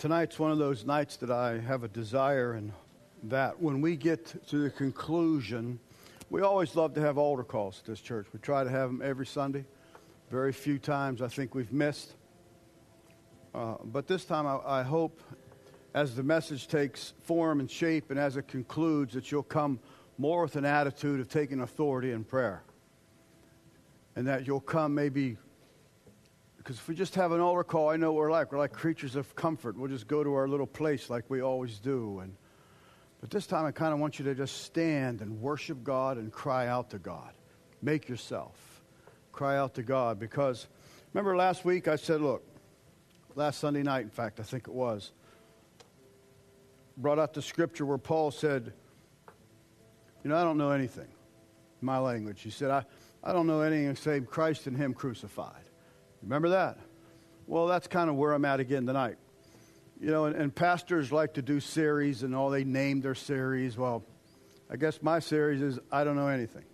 tonight's one of those nights that I have a desire and that when we get to the conclusion, we always love to have altar calls at this church. We try to have them every Sunday. Very few times I think we've missed. Uh, but this time I, I hope as the message takes form and shape and as it concludes that you'll come more with an attitude of taking authority in prayer. And that you'll come maybe because if we just have an altar call, I know what we're like. We're like creatures of comfort. We'll just go to our little place like we always do. And, but this time, I kind of want you to just stand and worship God and cry out to God. Make yourself. Cry out to God. Because remember last week I said, look, last Sunday night, in fact, I think it was, brought out the scripture where Paul said, You know, I don't know anything. My language. He said, I, I don't know anything except Christ and Him crucified. Remember that? Well, that's kind of where I'm at again tonight. You know, and, and, pastors like to do series and all they name their series. Well, I guess my series is I don't know anything.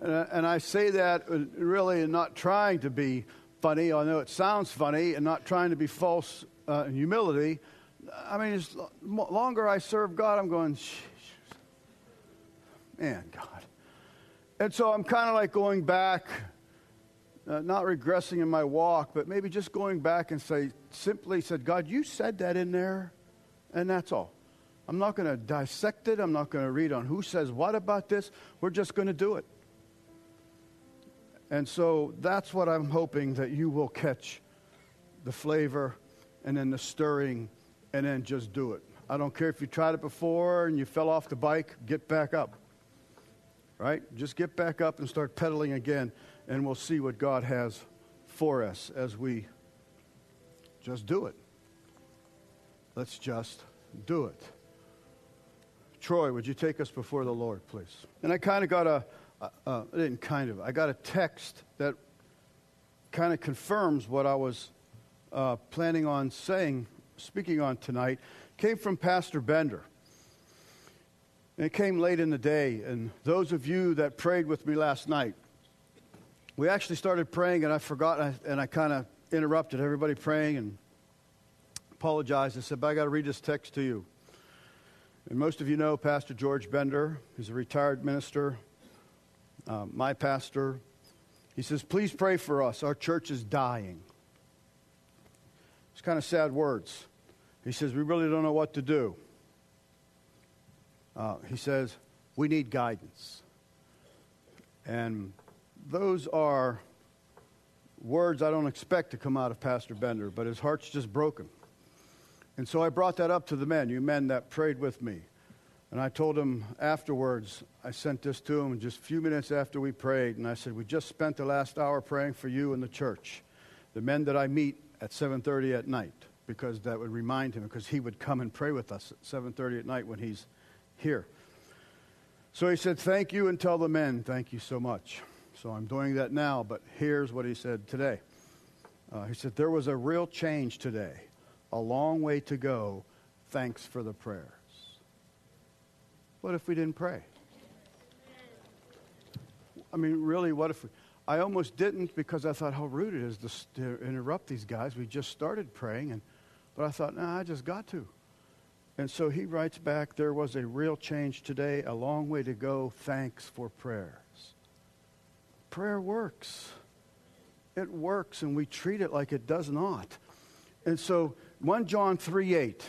And I, and I say that really not trying to be funny. I know it sounds funny and not trying to be false uh, in humility. I mean, as longer I serve God, I'm going, man, God. And so I'm kind of like going back uh, not regressing in my walk, but maybe just going back and say, simply said, God, you said that in there, and that's all. I'm not going to dissect it. I'm not going to read on who says what about this. We're just going to do it. And so that's what I'm hoping that you will catch the flavor and then the stirring and then just do it. I don't care if you tried it before and you fell off the bike, get back up. Right? Just get back up and start pedaling again and we'll see what God has for us as we just do it. Let's just do it. Troy, would you take us before the Lord, please? And I kind of got a, uh, I didn't kind of, I got a text that kind of confirms what I was uh, planning on saying, speaking on tonight. Came from Pastor Bender. And it came late in the day. And those of you that prayed with me last night, we actually started praying, and I forgot, and I, and I kind of interrupted everybody praying and apologized. I said, but I got to read this text to you. And most of you know Pastor George Bender. He's a retired minister, uh, my pastor. He says, Please pray for us. Our church is dying. It's kind of sad words. He says, We really don't know what to do. Uh, he says, We need guidance. And those are words I don't expect to come out of Pastor Bender, but his heart's just broken. And so I brought that up to the men, you men that prayed with me. And I told him afterwards, I sent this to him just a few minutes after we prayed, and I said, We just spent the last hour praying for you and the church. The men that I meet at 7.30 at night, because that would remind him, because he would come and pray with us at 7.30 at night when he's here. So he said, Thank you, and tell the men, thank you so much. So I'm doing that now, but here's what he said today. Uh, he said, There was a real change today, a long way to go. Thanks for the prayers. What if we didn't pray? I mean, really, what if we, I almost didn't because I thought how rude it is to, to interrupt these guys. We just started praying, and, but I thought, no, nah, I just got to. And so he writes back, there was a real change today, a long way to go. Thanks for prayer. Prayer works. It works, and we treat it like it does not. And so, 1 John 3 8.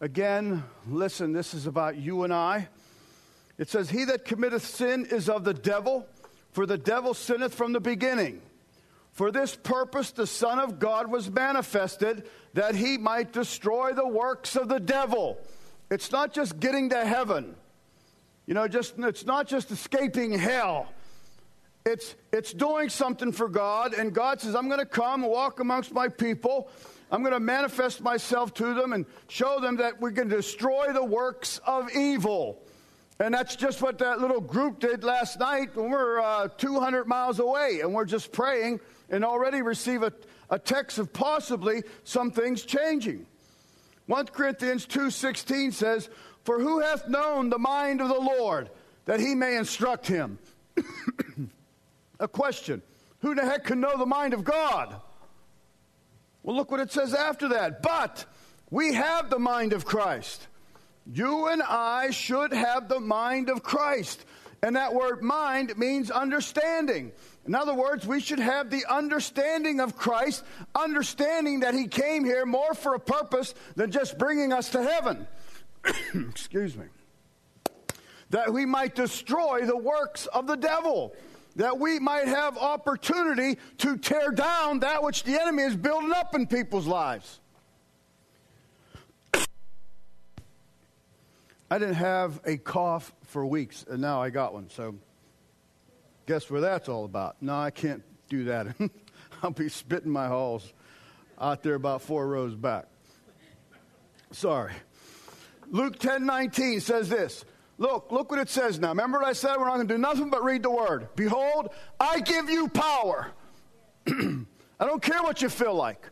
Again, listen, this is about you and I. It says, He that committeth sin is of the devil, for the devil sinneth from the beginning. For this purpose the Son of God was manifested, that he might destroy the works of the devil. It's not just getting to heaven. You know, just it's not just escaping hell. It's, it's doing something for God, and God says, I'm going to come and walk amongst my people. I'm going to manifest myself to them and show them that we can destroy the works of evil. And that's just what that little group did last night when we're uh, 200 miles away and we're just praying and already receive a, a text of possibly some things changing. 1 Corinthians 2.16 says, For who hath known the mind of the Lord that he may instruct him? a question Who the heck can know the mind of God? Well, look what it says after that. But we have the mind of Christ. You and I should have the mind of Christ. And that word mind means understanding. In other words, we should have the understanding of Christ, understanding that He came here more for a purpose than just bringing us to heaven. Excuse me. That we might destroy the works of the devil, that we might have opportunity to tear down that which the enemy is building up in people's lives. I didn't have a cough for weeks, and now I got one. So, guess where that's all about? No, I can't do that. I'll be spitting my halls out there about four rows back. Sorry. Luke 10 19 says this. Look, look what it says now. Remember what I said? We're not going to do nothing but read the word. Behold, I give you power. I don't care what you feel like.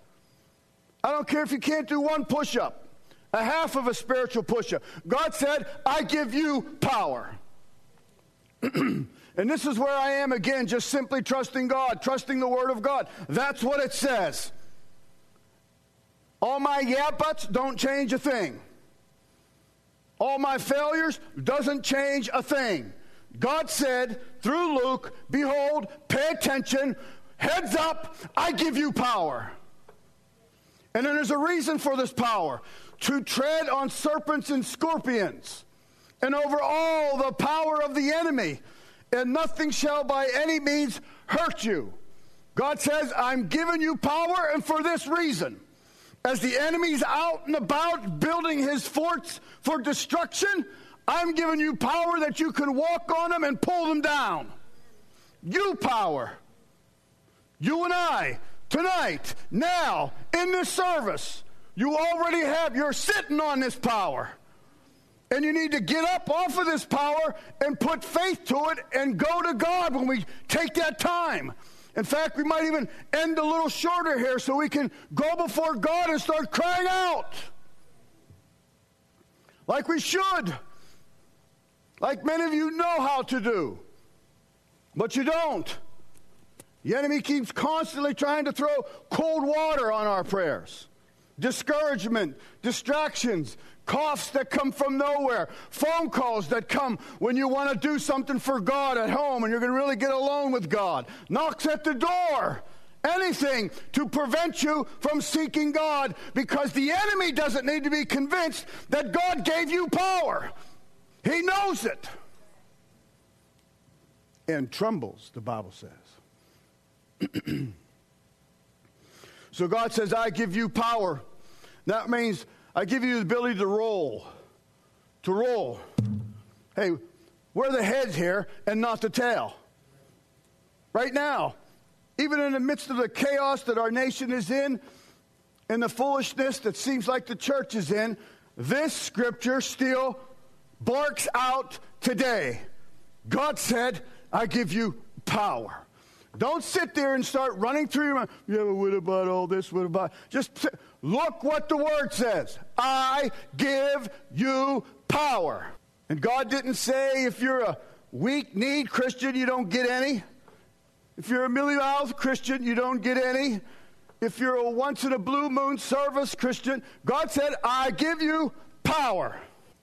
I don't care if you can't do one push up a half of a spiritual push up. God said, I give you power. and this is where I am again, just simply trusting God, trusting the Word of God. That's what it says. All my yeah buts don't change a thing. All my failures doesn't change a thing. God said through Luke, Behold, pay attention, heads up, I give you power. And then there's a reason for this power to tread on serpents and scorpions and over all the power of the enemy, and nothing shall by any means hurt you. God says, I'm giving you power, and for this reason. As the enemy's out and about building his forts for destruction, I'm giving you power that you can walk on them and pull them down. You power. You and I, tonight, now, in this service, you already have, you're sitting on this power. And you need to get up off of this power and put faith to it and go to God when we take that time. In fact, we might even end a little shorter here so we can go before God and start crying out. Like we should. Like many of you know how to do. But you don't. The enemy keeps constantly trying to throw cold water on our prayers discouragement, distractions, coughs that come from nowhere, phone calls that come when you want to do something for God at home and you're going to really get alone with God, knocks at the door. Anything to prevent you from seeking God because the enemy doesn't need to be convinced that God gave you power. He knows it. And trembles, the Bible says. so God says, I give you power that means I give you the ability to roll. To roll. Hey, we're the heads here and not the tail. Right now, even in the midst of the chaos that our nation is in, and the foolishness that seems like the church is in, this scripture still barks out today. God said, I give you power. Don't sit there and start running through your mind. Yeah, but what about all this? What about? Just look what the word says. I give you power. And God didn't say if you're a weak need Christian, you don't get any. If you're a million miles Christian, you don't get any. If you're a once in a blue moon service Christian, God said, I give you power.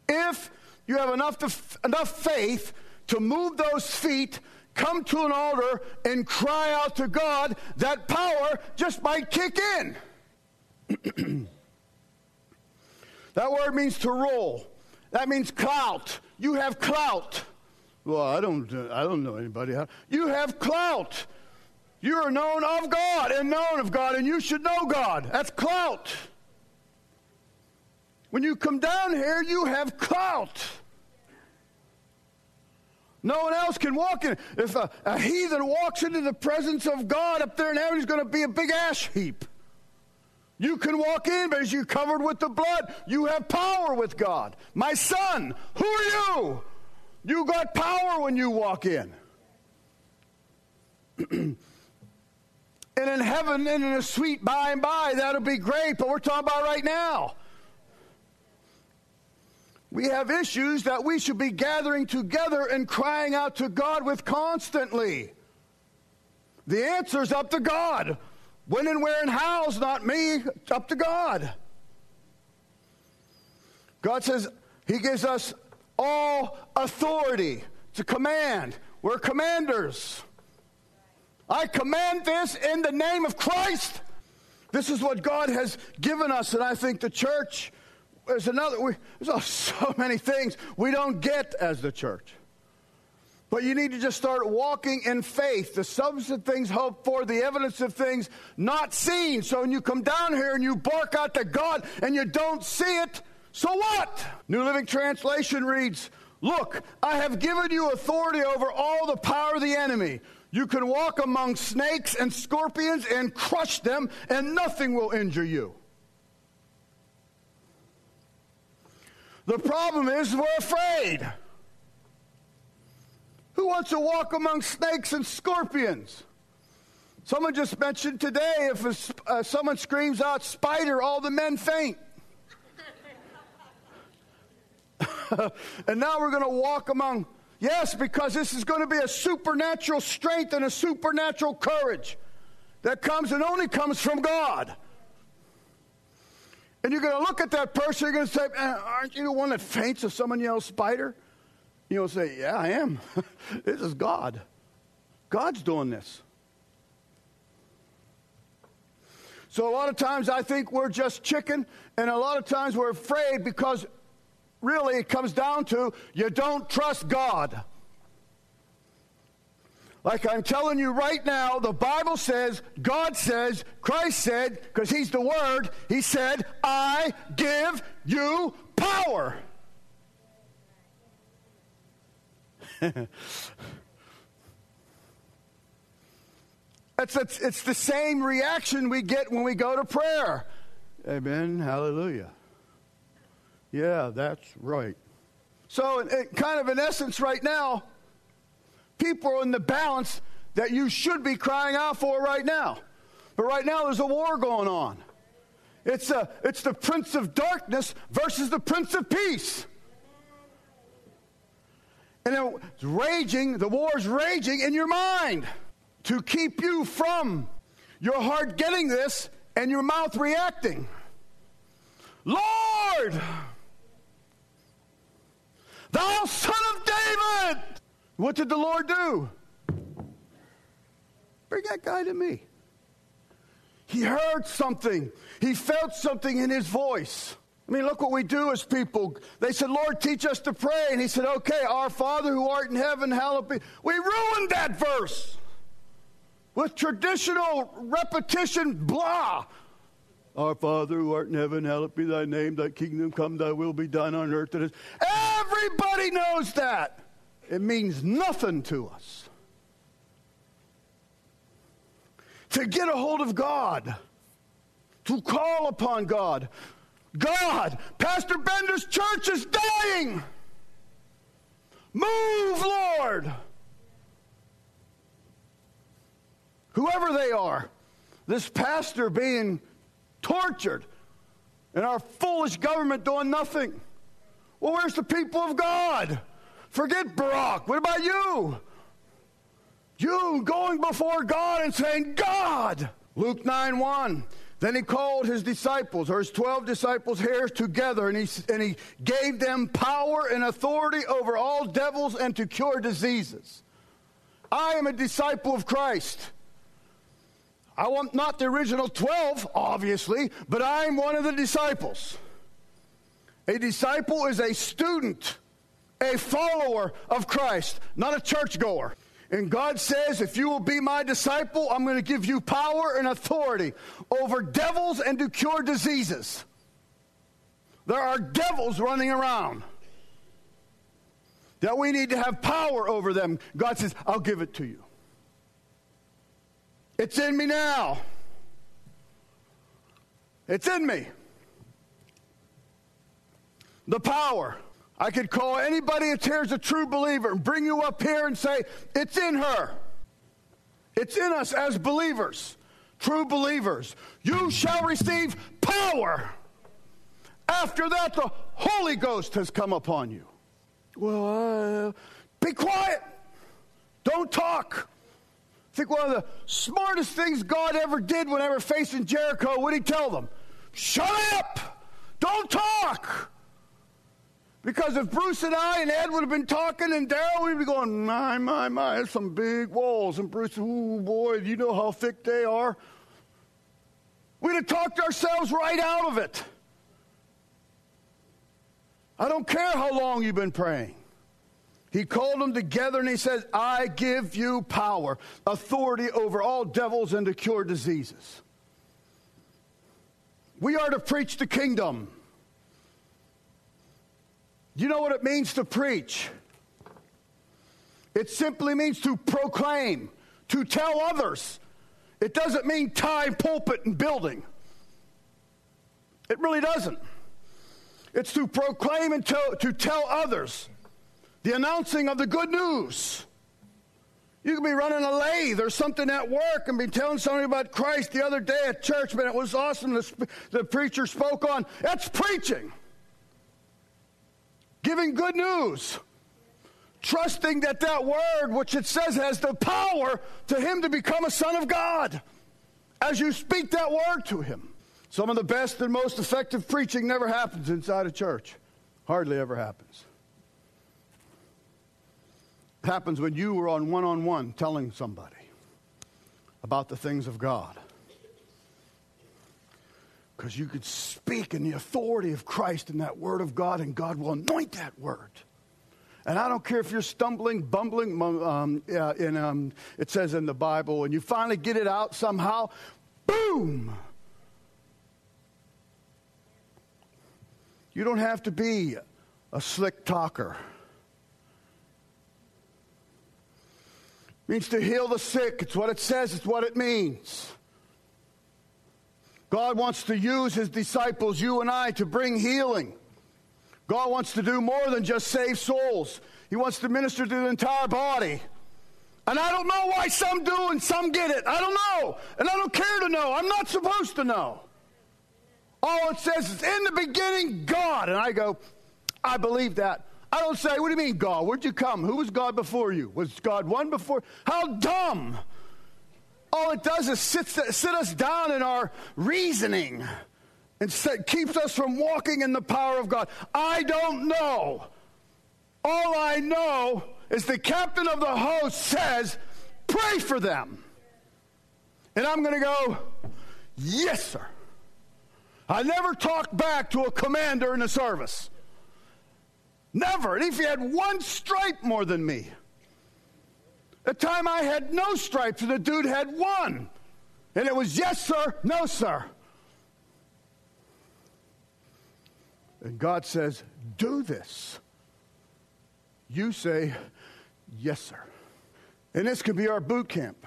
If you have enough, to, enough faith to move those feet come to an altar and cry out to God, that power just might kick in. that word means to roll. That means clout. You have clout. Well, I don't, I don't know anybody. You have clout. You are known of God and known of God, and you should know God. That's clout. When you come down here, you have clout. No one else can walk in. If a, a heathen walks into the presence of God up there in heaven, he's going to be a big ash heap. You can walk in, but as you're covered with the blood, you have power with God. My son, who are you? You got power when you walk in. and in heaven and in a sweet by and by, that'll be great, but we're talking about right now. We have issues that we should be gathering together and crying out to God with constantly. The answer's up to God. When and where and how's not me, it's up to God. God says He gives us all authority. to command. We're commanders. I command this in the name of Christ. This is what God has given us, and I think the church there's another. We, there's so many things we don't get as the church. But you need to just start walking in faith. The substance of things hoped for, the evidence of things not seen. So when you come down here and you bark out to God and you don't see it, so what? New Living Translation reads, Look, I have given you authority over all the power of the enemy. You can walk among snakes and scorpions and crush them, and nothing will injure you. The problem is we're afraid. Who wants to walk among snakes and scorpions? Someone just mentioned today if a, uh, someone screams out spider, all the men faint. and now we're going to walk among Yes, because this is going to be a supernatural strength and a supernatural courage that comes and only comes from God. And you're going to look at that person, you're going to say, Aren't you the one that faints if someone yells spider? You'll say, Yeah, I am. this is God. God's doing this. So a lot of times I think we're just chicken, and a lot of times we're afraid because really it comes down to you don't trust God. Like I'm telling you right now, the Bible says, God says, Christ said, because He's the Word, He said, I give you power. it's, it's, it's the same reaction we get when we go to prayer. Amen. Hallelujah. Yeah, that's right. So, kind of in essence, right now, people in the balance that you should be crying out for right now. But right now, there's a war going on. It's, a, it's the prince of darkness versus the prince of peace. And it's raging, the war's raging in your mind to keep you from your heart getting this and your mouth reacting. Lord! Thou son of David! What did the Lord do? Bring that guy to me. He heard something, he felt something in his voice. I mean, look what we do as people. They said, Lord, teach us to pray. And he said, okay, our Father who art in heaven, hallowed be. We ruined that verse with traditional repetition, blah. Our Father who art in heaven, hallowed be thy name, thy kingdom come, thy will be done on earth. Everybody knows that. It means nothing to us. To get a hold of God, to call upon God. God, Pastor Bender's church is dying. Move, Lord. Whoever they are, this pastor being tortured, and our foolish government doing nothing. Well, where's the people of God? Forget Barack. What about you? You going before God and saying, God. Luke 9 1. Then he called his disciples, or his 12 disciples here together, and he, and he gave them power and authority over all devils and to cure diseases. I am a disciple of Christ. I want not the original 12, obviously, but I'm one of the disciples. A disciple is a student, a follower of Christ, not a churchgoer. And God says, if you will be my disciple, I'm going to give you power and authority over devils and to cure diseases. There are devils running around that we need to have power over them. God says, I'll give it to you. It's in me now. It's in me. The power. I could call anybody that here's a true believer and bring you up here and say, It's in her. It's in us as believers, true believers. You shall receive power. After that, the Holy Ghost has come upon you. Well, uh, be quiet. Don't talk. I think one of the smartest things God ever did whenever facing Jericho, what did he tell them? Shut up! Don't talk! Because if Bruce and I and Ed would have been talking and Daryl, we'd be going, my, my, my, there's some big walls. And Bruce, oh boy, you know how thick they are? We'd have talked ourselves right out of it. I don't care how long you've been praying. He called them together and he says, I give you power, authority over all devils and to cure diseases. We are to preach the kingdom. You know what it means to preach? It simply means to proclaim, to tell others. It doesn't mean tie pulpit and building. It really doesn't. It's to proclaim and to, to tell others the announcing of the good news. You could be running a lathe or something at work and be telling somebody about Christ the other day at church, but it was awesome. The, the preacher spoke on. That's preaching. Giving good news. Trusting that that word, which it says has the power to him to become a son of God as you speak that word to him. Some of the best and most effective preaching never happens inside a church. Hardly ever happens. It happens when you are on one on one telling somebody about the things of God. Because you could speak in the authority of Christ in that word of God, and God will anoint that word. And I don't care if you're stumbling, bumbling, um, uh, in, um, it says in the Bible, and you finally get it out somehow, boom! You don't have to be a slick talker. It means to heal the sick. It's what it says, it's what it means. God wants to use his disciples, you and I, to bring healing. God wants to do more than just save souls. He wants to minister to the entire body. And I don't know why some do and some get it. I don't know. And I don't care to know. I'm not supposed to know. All it says is, in the beginning, God. And I go, I believe that. I don't say, what do you mean, God? Where'd you come? Who was God before you? Was God one before? How dumb. All it does is sit, sit us down in our reasoning and set, keeps us from walking in the power of God. I don't know. All I know is the captain of the host says, pray for them. And I'm going to go, yes, sir. I never talked back to a commander in the service. Never. And if he had one stripe more than me. The time I had no stripes and the dude had one. And it was yes, sir, no, sir. And God says, do this. You say, yes, sir. And this could be our boot camp.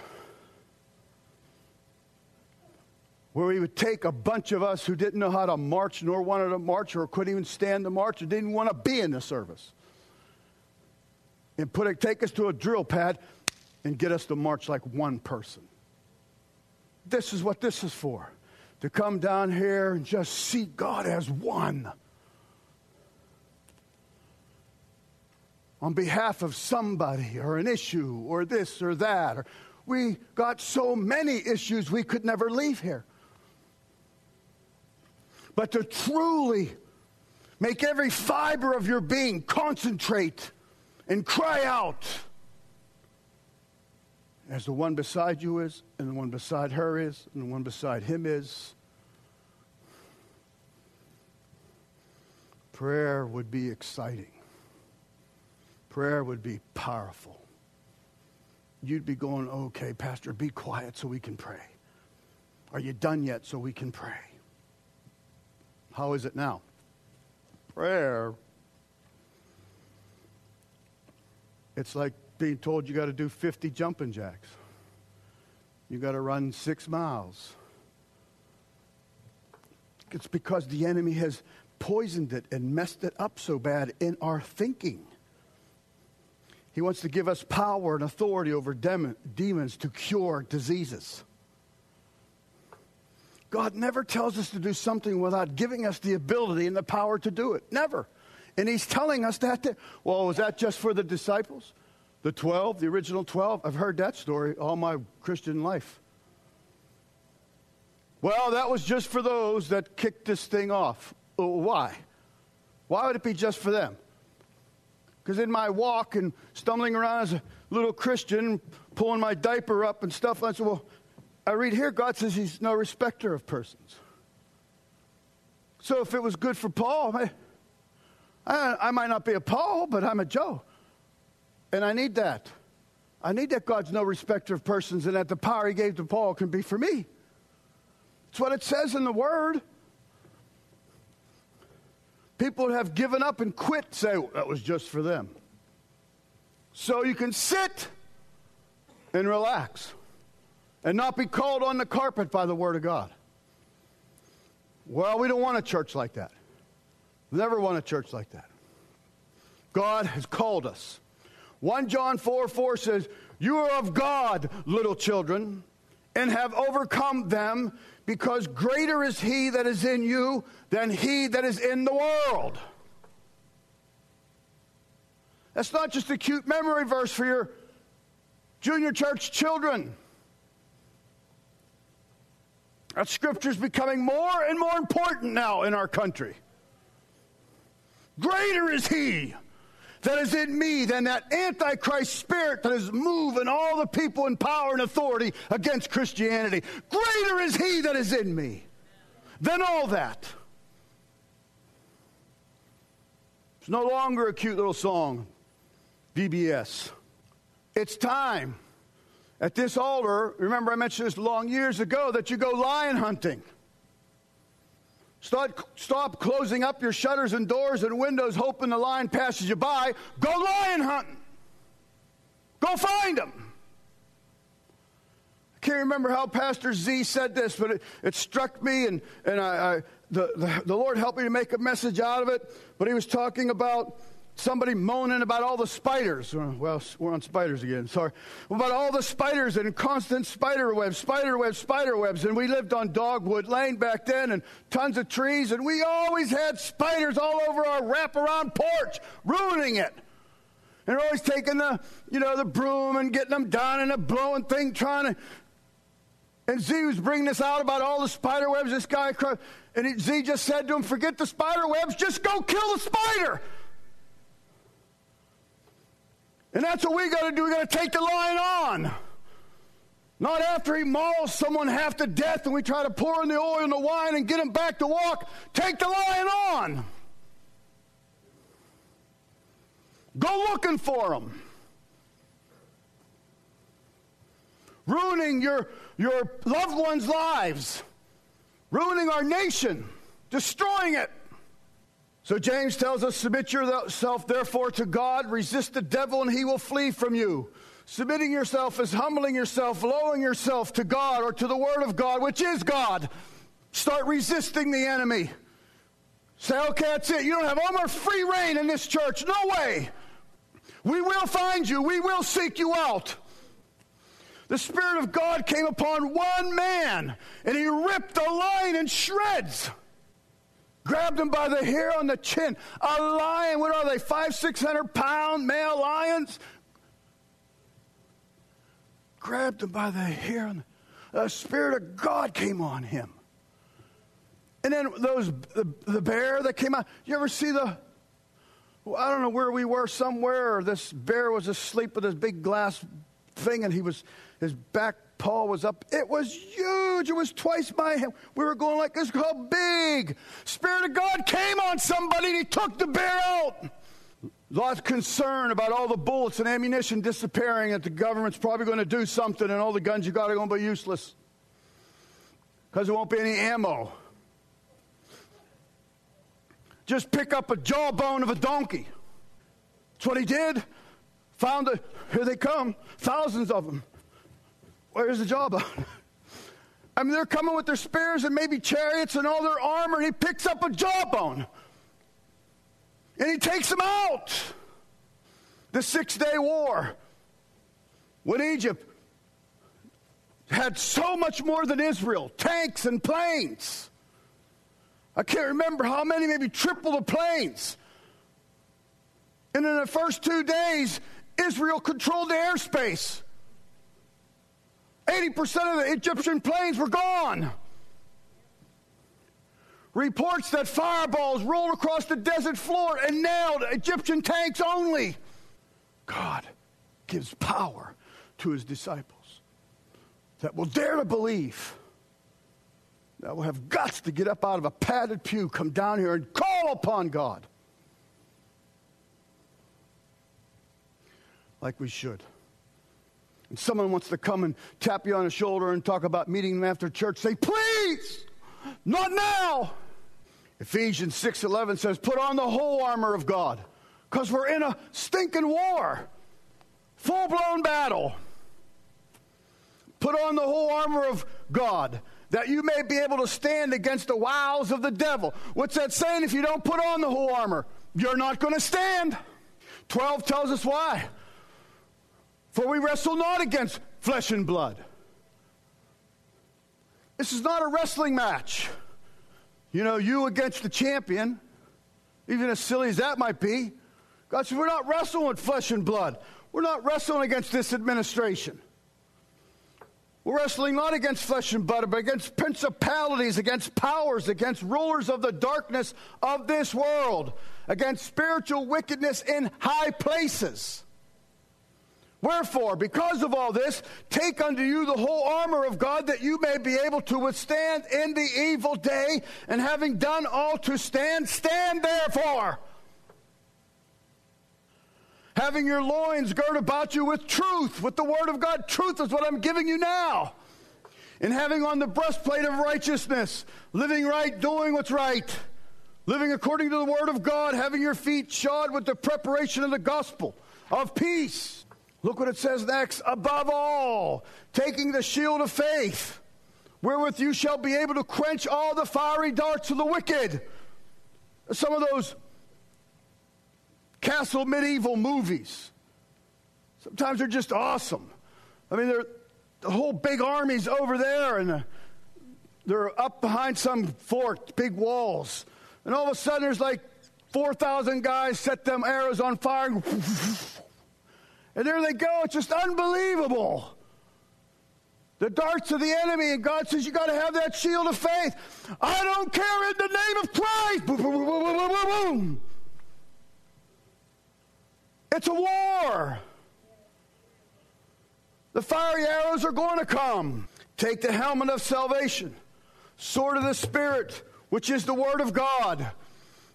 where we would take a bunch of us who didn't know how to march nor wanted to march or couldn't even stand to march or didn't want to be in the service and put take us to a drill pad and get us to march like one person. This is what this is for to come down here and just see God as one. On behalf of somebody or an issue or this or that. Or we got so many issues we could never leave here but to truly make every fiber of your being concentrate and cry out as the one beside you is, and the one beside her is, and the one beside him is. Prayer would be exciting. Prayer would be powerful. You'd be going, okay, Pastor, be quiet so we can pray. Are you done yet so we can pray? How is it now? Prayer. It's like being told you got to do 50 jumping jacks. You got to run six miles. It's because the enemy has poisoned it and messed it up so bad in our thinking. He wants to give us power and authority over demons to cure diseases. God never tells us to do something without giving us the ability and the power to do it. Never. And he's telling us that. To, well, was that just for the disciples? The 12, the original 12, I've heard that story all my Christian life. Well, that was just for those that kicked this thing off. Uh, why? Why would it be just for them? Because in my walk and stumbling around as a little Christian, pulling my diaper up and stuff, I said, well, I read here, God says he's no respecter of persons. So if it was good for Paul, I, I, I might not be a Paul, but I'm a Joe. And I need that. I need that God's no respecter of persons and that the power he gave to Paul can be for me. It's what it says in the Word. People have given up and quit say well, that was just for them. So you can sit and relax and not be called on the carpet by the Word of God. Well, we don't want a church like that. We Never want a church like that. God has called us. 1 John 4 4 says, You are of God, little children, and have overcome them, because greater is he that is in you than he that is in the world. That's not just a cute memory verse for your junior church children. That scripture is becoming more and more important now in our country. Greater is he that is in me than that antichrist spirit that is moving all the people in power and authority against Christianity. Greater is he that is in me than all that. It's no longer a cute little song, VBS. It's time at this altar, remember I mentioned this long years ago, that you go lion hunting. Start, stop closing up your shutters and doors and windows hoping the lion passes you by. Go lion hunting. Go find them. I can't remember how Pastor Z said this, but it, it struck me, and, and I, I the, the, the Lord helped me to make a message out of it. But he was talking about somebody moaning about all the spiders. Uh, well, we're on spiders again, sorry. About all the spiders and constant spider webs, spider webs, spider webs. And we lived on Dogwood Lane back then and tons of trees, and we always had spiders all over our wraparound porch, ruining it. And always taking the, you know, the broom and getting them down and a blowing thing, trying to. And Z was bringing this out about all the spider webs. This guy, across. and Z just said to him, "Forget the spider webs. Just go kill the spider." And that's what we got to do. We got to take the lion on. Not after he mauls someone half to death and we try to pour in the oil and the wine and get him back to walk. Take the lion on. Go looking for him. Ruining your, your loved ones' lives, ruining our nation, destroying it. So James tells us, Submit yourself therefore to God, resist the devil, and he will flee from you. Submitting yourself is humbling yourself, lowering yourself to God or to the Word of God, which is God. Start resisting the enemy. Say, okay, that's it. You don't have almost free reign in this church. No way. We will find you, we will seek you out. The Spirit of God came upon one man, and he ripped the lion in shreds grabbed him by the hair on the chin. A lion, what are they, five, six hundred pound male lions? Grabbed him by the hair. On the, Spirit of God came on him. And then those the, the bear that came out. You ever see the? Well, I don't know where we were somewhere. This bear was asleep with his big glass thing, and he was his back Paul was up. It was huge. It was twice my. We were going like this. How big? Spirit of God came on somebody and he took the bear out. Lots of concern about all the bullets and ammunition disappearing, that the government's probably going to do something, and all the guns you got are going to be useless because there won't be any ammo. Just pick up a jawbone of a donkey. That's what he did. Found it. Here they come, thousands of them. Where's the jawbone? I mean, they're coming with their spears and maybe chariots and all their armor, and he picks up a jawbone and he takes them out. The Six Day War, when Egypt had so much more than Israel tanks and planes. I can't remember how many, maybe triple the planes. And in the first two days, Israel controlled the airspace. 80% of the Egyptian planes were gone. Reports that fireballs rolled across the desert floor and nailed Egyptian tanks only. God gives power to his disciples that will dare to believe, that will have guts to get up out of a padded pew, come down here and call upon God. Like we should. And someone wants to come and tap you on the shoulder and talk about meeting them after church, say, please, not now. Ephesians 6:11 says, "Put on the whole armor of God, because we're in a stinking war, full-blown battle. Put on the whole armor of God, that you may be able to stand against the wiles of the devil." What's that saying? If you don't put on the whole armor, you're not going to stand. 12 tells us why. For we wrestle not against flesh and blood. This is not a wrestling match. You know, you against the champion, even as silly as that might be. God says, we're not wrestling with flesh and blood. We're not wrestling against this administration. We're wrestling not against flesh and blood, but against principalities, against powers, against rulers of the darkness of this world, against spiritual wickedness in high places. Wherefore, because of all this, take unto you the whole armor of God that you may be able to withstand in the evil day, and having done all to stand, stand therefore. Having your loins girt about you with truth, with the word of God. Truth is what I'm giving you now. And having on the breastplate of righteousness, living right, doing what's right, living according to the word of God, having your feet shod with the preparation of the gospel of peace Look what it says next. Above all, taking the shield of faith, wherewith you shall be able to quench all the fiery darts of the wicked. Some of those castle medieval movies. Sometimes they're just awesome. I mean, they're the whole big army's over there, and they're up behind some fort, big walls, and all of a sudden there's like four thousand guys set them arrows on fire. And there they go. It's just unbelievable. The darts of the enemy, and God says you got to have that shield of faith. I don't care in the name of Christ. Boom, boom, boom, boom, boom, boom. It's a war. The fiery arrows are going to come. Take the helmet of salvation, sword of the Spirit, which is the word of God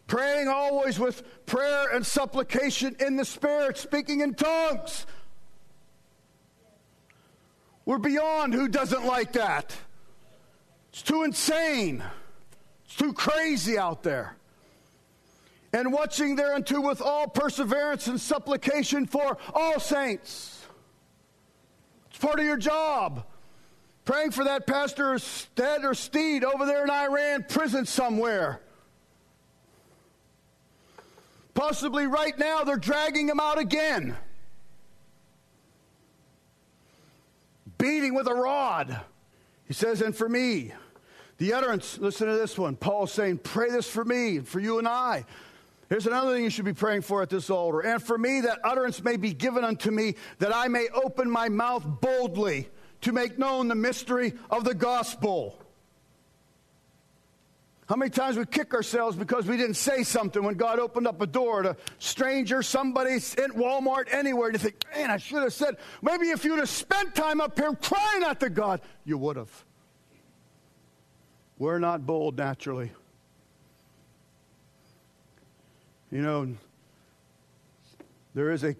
praying always with prayer and supplication in the Spirit, speaking in tongues. We're beyond who doesn't like that. It's too insane. It's too crazy out there. And watching thereunto with all perseverance and supplication for all saints. It's part of your job. Praying for that pastor Stead or Steed over there in Iran prison somewhere. Possibly right now, they're dragging him out again. Beating with a rod. He says, and for me, the utterance, listen to this one. Paul's saying, pray this for me, for you and I. Here's another thing you should be praying for at this altar. And for me, that utterance may be given unto me, that I may open my mouth boldly to make known the mystery of the gospel how many times we kick ourselves because we didn't say something when God opened up a door to stranger, somebody in Walmart, anywhere, you think, man, I should have said. Maybe if you'd have spent time up here crying out to God, you would have. We're not bold naturally. You know, there is a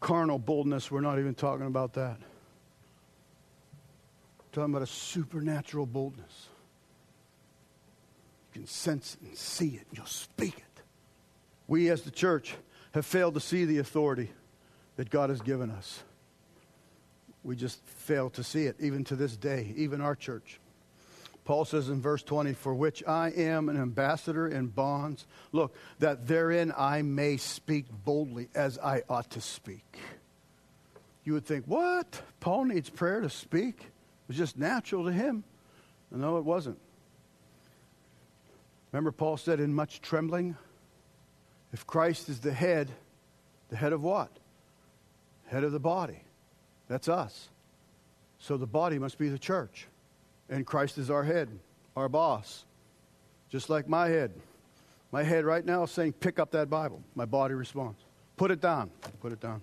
carnal boldness. We're not even talking about that. We're talking about a supernatural boldness can sense it and see it. You'll speak it. We as the church have failed to see the authority that God has given us. We just fail to see it, even to this day, even our church. Paul says in verse 20, For which I am an ambassador in bonds. Look, that therein I may speak boldly as I ought to speak. You would think, What? Paul needs prayer to speak? It was just natural to him. No, it wasn't. Remember, Paul said, in much trembling, if Christ is the head, the head of what? head of the body. That's us. So the body must be the church. And Christ is our head, our boss. Just like my head. My head right now is saying, pick up that Bible. My body responds. Put it down. Put it down.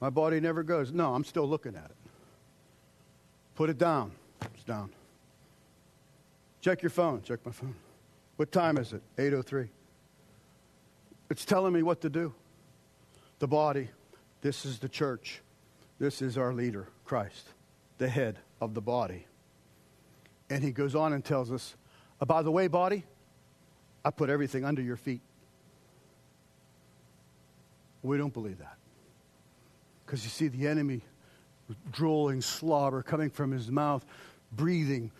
My body never goes, no, I'm still looking at it. Put it down. It's down. Check your phone. Check my phone. What time is it? 803. It's telling me what to do. The body, this is the church. This is our leader, Christ, the head of the body. And he goes on and tells us, oh, by the way, body, I put everything under your feet. We don't believe that. Because you see the enemy drooling slobber coming from his mouth, breathing,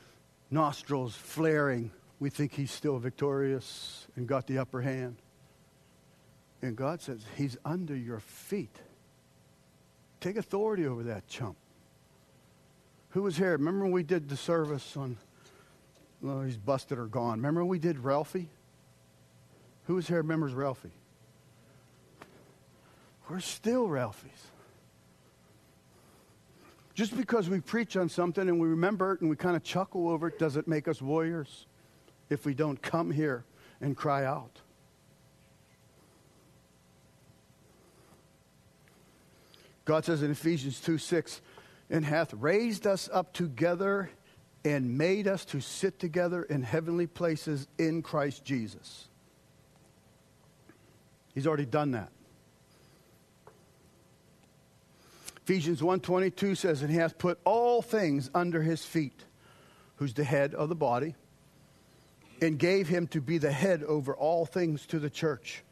nostrils flaring. We think he's still victorious and got the upper hand. And God says, He's under your feet. Take authority over that chump. Who was here? Remember when we did the service on, well, he's busted or gone. Remember when we did Ralphie? Who was here remembers Ralphie? We're still Ralphies. Just because we preach on something and we remember it and we kind of chuckle over it, does it make us warriors if we don't come here and cry out? God says in Ephesians 2 6, and hath raised us up together and made us to sit together in heavenly places in Christ Jesus. He's already done that. Ephesians 1:22 says, "And he hath put all things under his feet, who's the head of the body, and gave him to be the head over all things to the church,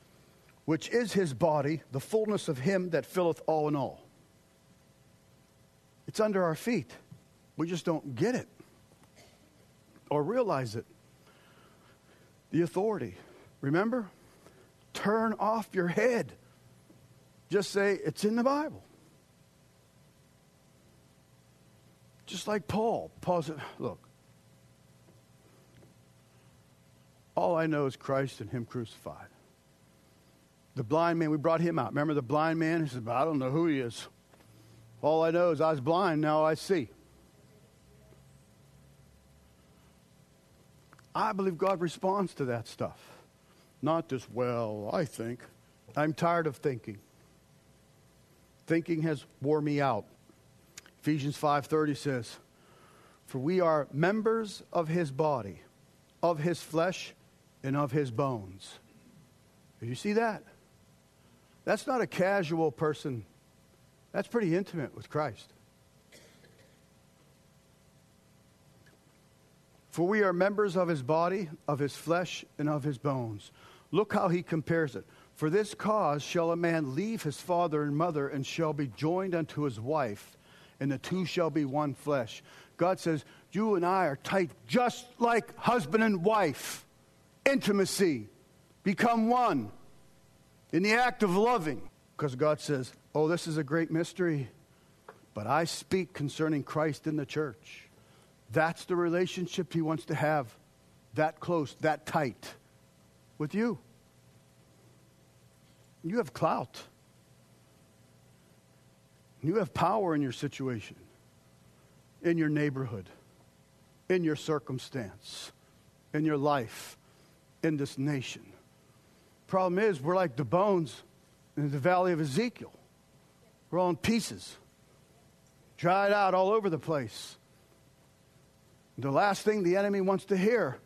which is his body, the fullness of him that filleth all in all." It's under our feet. We just don't get it or realize it. The authority. Remember? Turn off your head. Just say, it's in the Bible. Just like Paul. Paul said, look, all I know is Christ and Him crucified. The blind man, we brought him out. Remember the blind man? He said, I don't know who he is. All I know is I was blind, now I see. I believe God responds to that stuff. Not just, well, I think. I'm tired of thinking. Thinking has wore me out. Ephesians 5:30 says, "For we are members of his body, of his flesh, and of his bones." Do you see that? That's not a casual person. That's pretty intimate with Christ. For we are members of his body, of his flesh, and of his bones. Look how he compares it. For this cause shall a man leave his father and mother and shall be joined unto his wife, and the two shall be one flesh. God says, You and I are tight, just like husband and wife. Intimacy. Become one in the act of loving. Because God says, Oh, this is a great mystery, but I speak concerning Christ in the church. That's the relationship He wants to have, that close, that tight with you. You have clout. You have power in your situation, in your neighborhood, in your circumstance, in your life, in this nation. Problem is, we're like the bones in the valley of Ezekiel. We're all in pieces, dried out all over the place. The last thing the enemy wants to hear,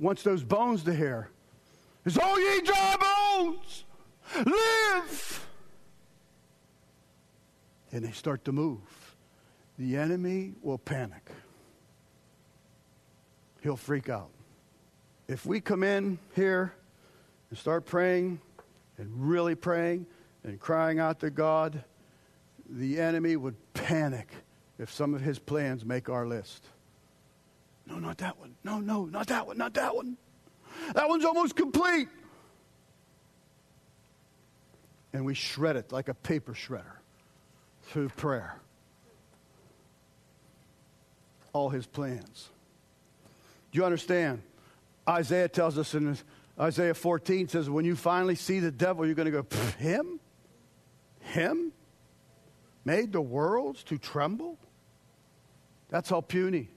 wants those bones to hear, is, Oh, ye dry bones, live! And they start to move, the enemy will panic. He'll freak out. If we come in here and start praying and really praying and crying out to God, the enemy would panic if some of his plans make our list. No, not that one. No, no, not that one, not that one. That one's almost complete. And we shred it like a paper shredder through prayer. All his plans. Do you understand? Isaiah tells us in Isaiah 14 says, when you finally see the devil, you're going to go, Him? Him? Made the worlds to tremble? That's how puny.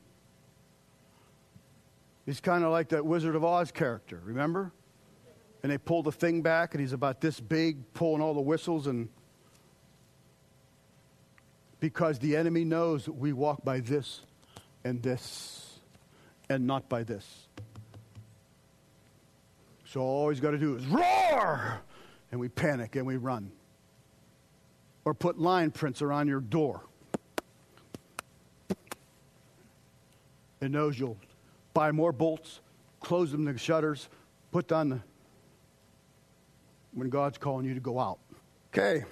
He's kind of like that Wizard of Oz character, remember? And they pull the thing back, and he's about this big, pulling all the whistles, and because the enemy knows that we walk by this and this and not by this. So all he's got to do is roar, and we panic and we run. Or put line prints around your door. It knows you'll buy more bolts, close them the shutters, put down the when God's calling you to go out. Okay,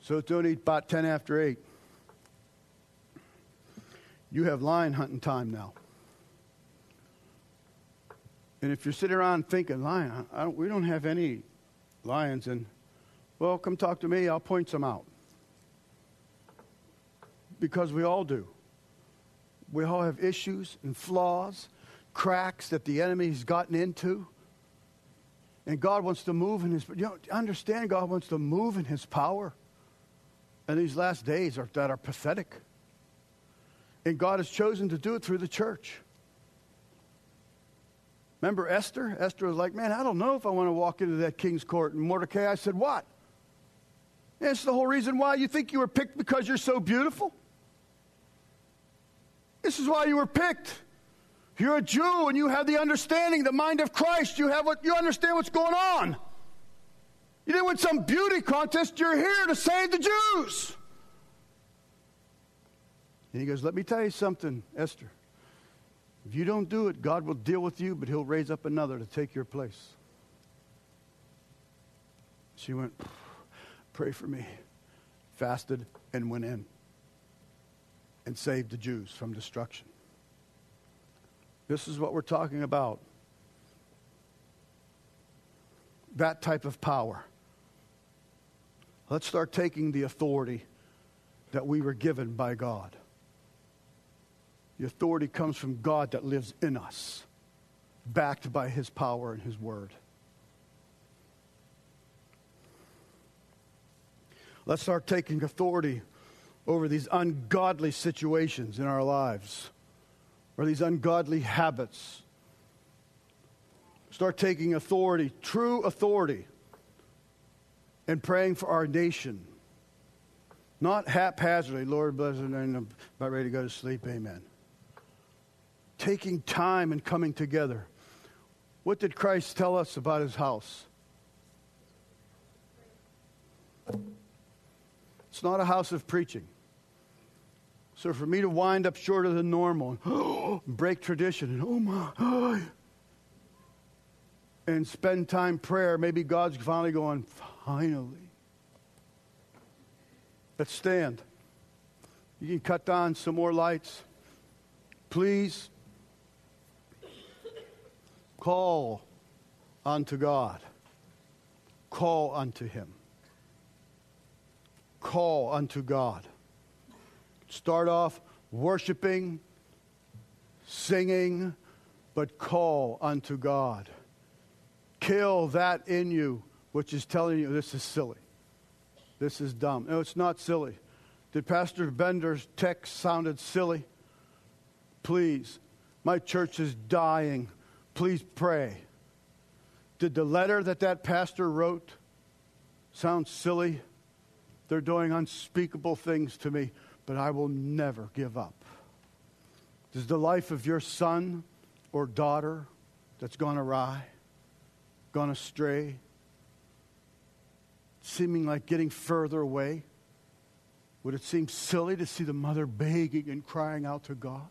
so it's only about 10 after 8. You have lion hunting time now. And if you're sitting around thinking, lion, don't, we don't have any lions, and well, come talk to me, I'll point some out. Because we all do. We all have issues and flaws, cracks that the enemy's gotten into. And God wants to move in his you know, understand God wants to move in his power. And these last days are that are pathetic. And God has chosen to do it through the church. Remember Esther? Esther was like, Man, I don't know if I want to walk into that king's court. And Mordecai I said, What? It's the whole reason why you think you were picked because you're so beautiful. This is why you were picked. You're a Jew and you have the understanding, the mind of Christ. You have what you understand what's going on. You didn't win some beauty contest. You're here to save the Jews. And he goes, Let me tell you something, Esther. If you don't do it, God will deal with you, but he'll raise up another to take your place. She went, Pray for me. Fasted and went in and saved the Jews from destruction. This is what we're talking about. That type of power. Let's start taking the authority that we were given by God. The authority comes from God that lives in us, backed by his power and his word. Let's start taking authority over these ungodly situations in our lives or these ungodly habits. Start taking authority, true authority, and praying for our nation. Not haphazardly, Lord bless and I'm about ready to go to sleep. Amen taking time and coming together. What did Christ tell us about his house? It's not a house of preaching. So for me to wind up shorter than normal and break tradition and oh my, and spend time prayer, maybe God's finally going, finally. Let's stand. You can cut down some more lights. Please Call unto God. Call unto Him. Call unto God. Start off worshiping, singing, but call unto God. Kill that in you which is telling you this is silly. This is dumb. No, it's not silly. Did Pastor Bender's text sounded silly? Please, my church is dying please pray. Did the letter that that pastor wrote sound silly? They're doing unspeakable things to me, but I will never give up. Does the life of your son or daughter that's gone awry, gone astray, seeming like getting further away, would it seem silly to see the mother begging and crying out to God?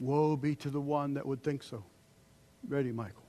Woe be to the one that would think so. Ready, Michael.